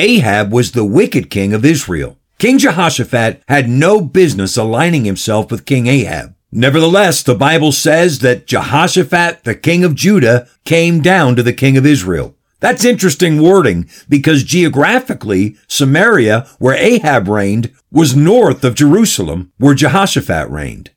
Ahab was the wicked king of Israel. King Jehoshaphat had no business aligning himself with King Ahab. Nevertheless, the Bible says that Jehoshaphat, the king of Judah, came down to the king of Israel. That's interesting wording because geographically, Samaria, where Ahab reigned, was north of Jerusalem, where Jehoshaphat reigned.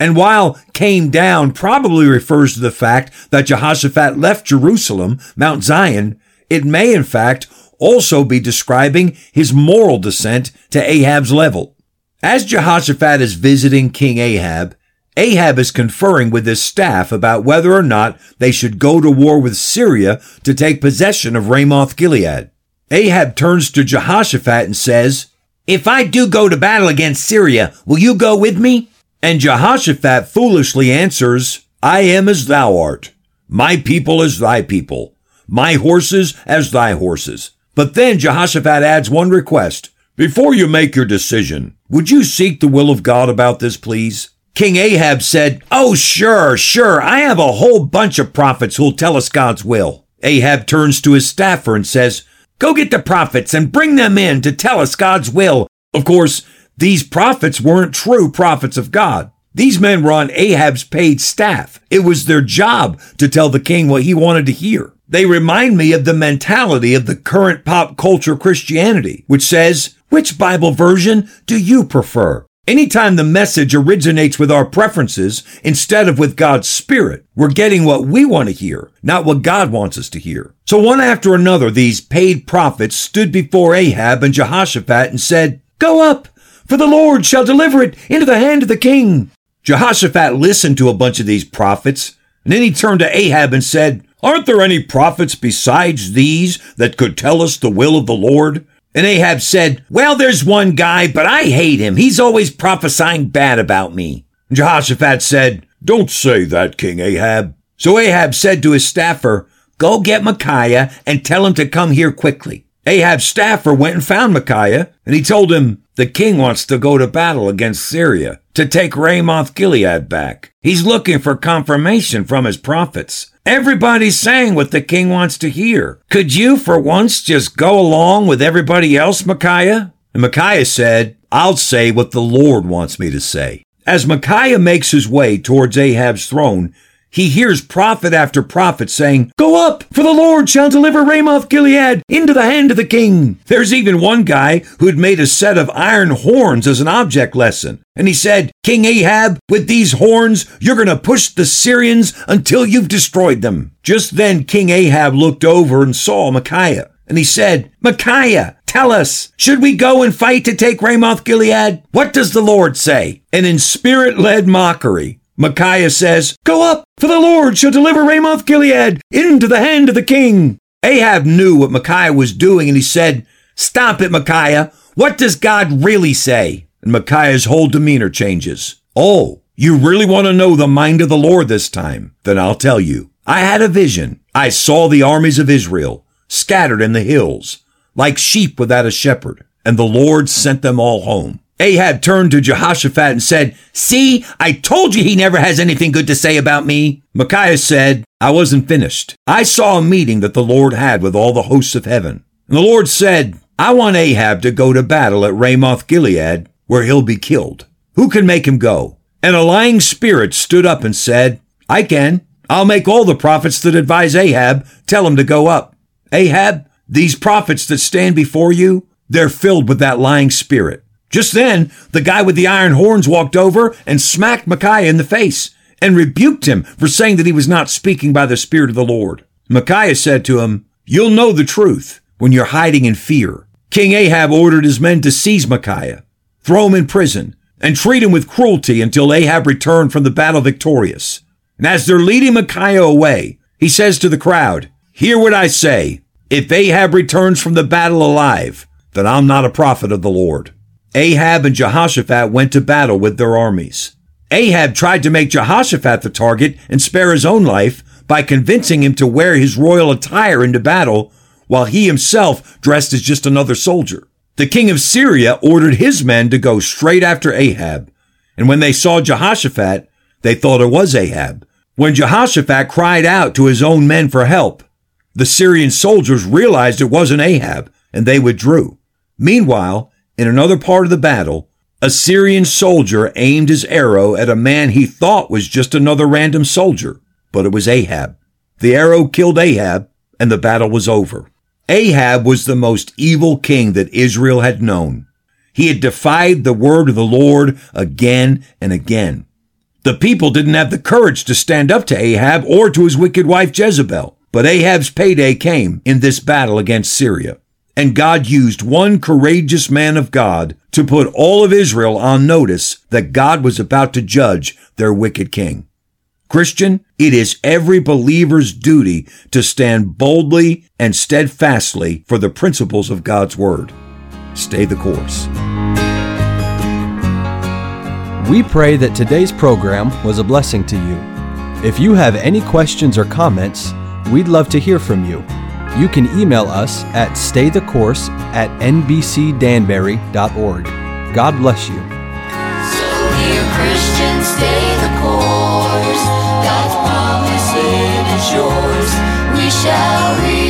And while came down probably refers to the fact that Jehoshaphat left Jerusalem, Mount Zion, it may in fact also be describing his moral descent to Ahab's level. As Jehoshaphat is visiting King Ahab, Ahab is conferring with his staff about whether or not they should go to war with Syria to take possession of Ramoth Gilead. Ahab turns to Jehoshaphat and says, If I do go to battle against Syria, will you go with me? And Jehoshaphat foolishly answers, I am as thou art, my people as thy people, my horses as thy horses. But then Jehoshaphat adds one request. Before you make your decision, would you seek the will of God about this, please? King Ahab said, Oh, sure, sure. I have a whole bunch of prophets who'll tell us God's will. Ahab turns to his staffer and says, Go get the prophets and bring them in to tell us God's will. Of course, these prophets weren't true prophets of God. These men were on Ahab's paid staff. It was their job to tell the king what he wanted to hear. They remind me of the mentality of the current pop culture Christianity, which says, which Bible version do you prefer? Anytime the message originates with our preferences instead of with God's Spirit, we're getting what we want to hear, not what God wants us to hear. So one after another, these paid prophets stood before Ahab and Jehoshaphat and said, Go up, for the Lord shall deliver it into the hand of the king. Jehoshaphat listened to a bunch of these prophets, and then he turned to Ahab and said, Aren't there any prophets besides these that could tell us the will of the Lord? And Ahab said, Well, there's one guy, but I hate him. He's always prophesying bad about me. Jehoshaphat said, Don't say that, King Ahab. So Ahab said to his staffer, Go get Micaiah and tell him to come here quickly. Ahab's staffer went and found Micaiah, and he told him, The king wants to go to battle against Syria to take Ramoth Gilead back. He's looking for confirmation from his prophets. Everybody's saying what the king wants to hear. Could you, for once, just go along with everybody else, Micaiah? And Micaiah said, I'll say what the Lord wants me to say. As Micaiah makes his way towards Ahab's throne, he hears prophet after prophet saying, Go up, for the Lord shall deliver Ramoth Gilead into the hand of the king. There's even one guy who'd made a set of iron horns as an object lesson. And he said, King Ahab, with these horns, you're going to push the Syrians until you've destroyed them. Just then King Ahab looked over and saw Micaiah. And he said, Micaiah, tell us, should we go and fight to take Ramoth Gilead? What does the Lord say? And in spirit led mockery, Micaiah says, Go up, for the Lord shall deliver Ramoth Gilead into the hand of the king. Ahab knew what Micaiah was doing, and he said, Stop it, Micaiah. What does God really say? And Micaiah's whole demeanor changes. Oh, you really want to know the mind of the Lord this time? Then I'll tell you. I had a vision. I saw the armies of Israel scattered in the hills, like sheep without a shepherd, and the Lord sent them all home. Ahab turned to Jehoshaphat and said, See, I told you he never has anything good to say about me. Micaiah said, I wasn't finished. I saw a meeting that the Lord had with all the hosts of heaven. And the Lord said, I want Ahab to go to battle at Ramoth Gilead, where he'll be killed. Who can make him go? And a lying spirit stood up and said, I can. I'll make all the prophets that advise Ahab tell him to go up. Ahab, these prophets that stand before you, they're filled with that lying spirit. Just then, the guy with the iron horns walked over and smacked Micaiah in the face and rebuked him for saying that he was not speaking by the Spirit of the Lord. Micaiah said to him, You'll know the truth when you're hiding in fear. King Ahab ordered his men to seize Micaiah, throw him in prison, and treat him with cruelty until Ahab returned from the battle victorious. And as they're leading Micaiah away, he says to the crowd, Hear what I say. If Ahab returns from the battle alive, then I'm not a prophet of the Lord. Ahab and Jehoshaphat went to battle with their armies. Ahab tried to make Jehoshaphat the target and spare his own life by convincing him to wear his royal attire into battle while he himself dressed as just another soldier. The king of Syria ordered his men to go straight after Ahab. And when they saw Jehoshaphat, they thought it was Ahab. When Jehoshaphat cried out to his own men for help, the Syrian soldiers realized it wasn't Ahab and they withdrew. Meanwhile, in another part of the battle, a Syrian soldier aimed his arrow at a man he thought was just another random soldier, but it was Ahab. The arrow killed Ahab, and the battle was over. Ahab was the most evil king that Israel had known. He had defied the word of the Lord again and again. The people didn't have the courage to stand up to Ahab or to his wicked wife Jezebel, but Ahab's payday came in this battle against Syria. And God used one courageous man of God to put all of Israel on notice that God was about to judge their wicked king. Christian, it is every believer's duty to stand boldly and steadfastly for the principles of God's Word. Stay the course. We pray that today's program was a blessing to you. If you have any questions or comments, we'd love to hear from you you can email us at staythecourse at nbcdanbury.org. God bless you. So, dear stay the course. God's promise it is yours. We shall reach.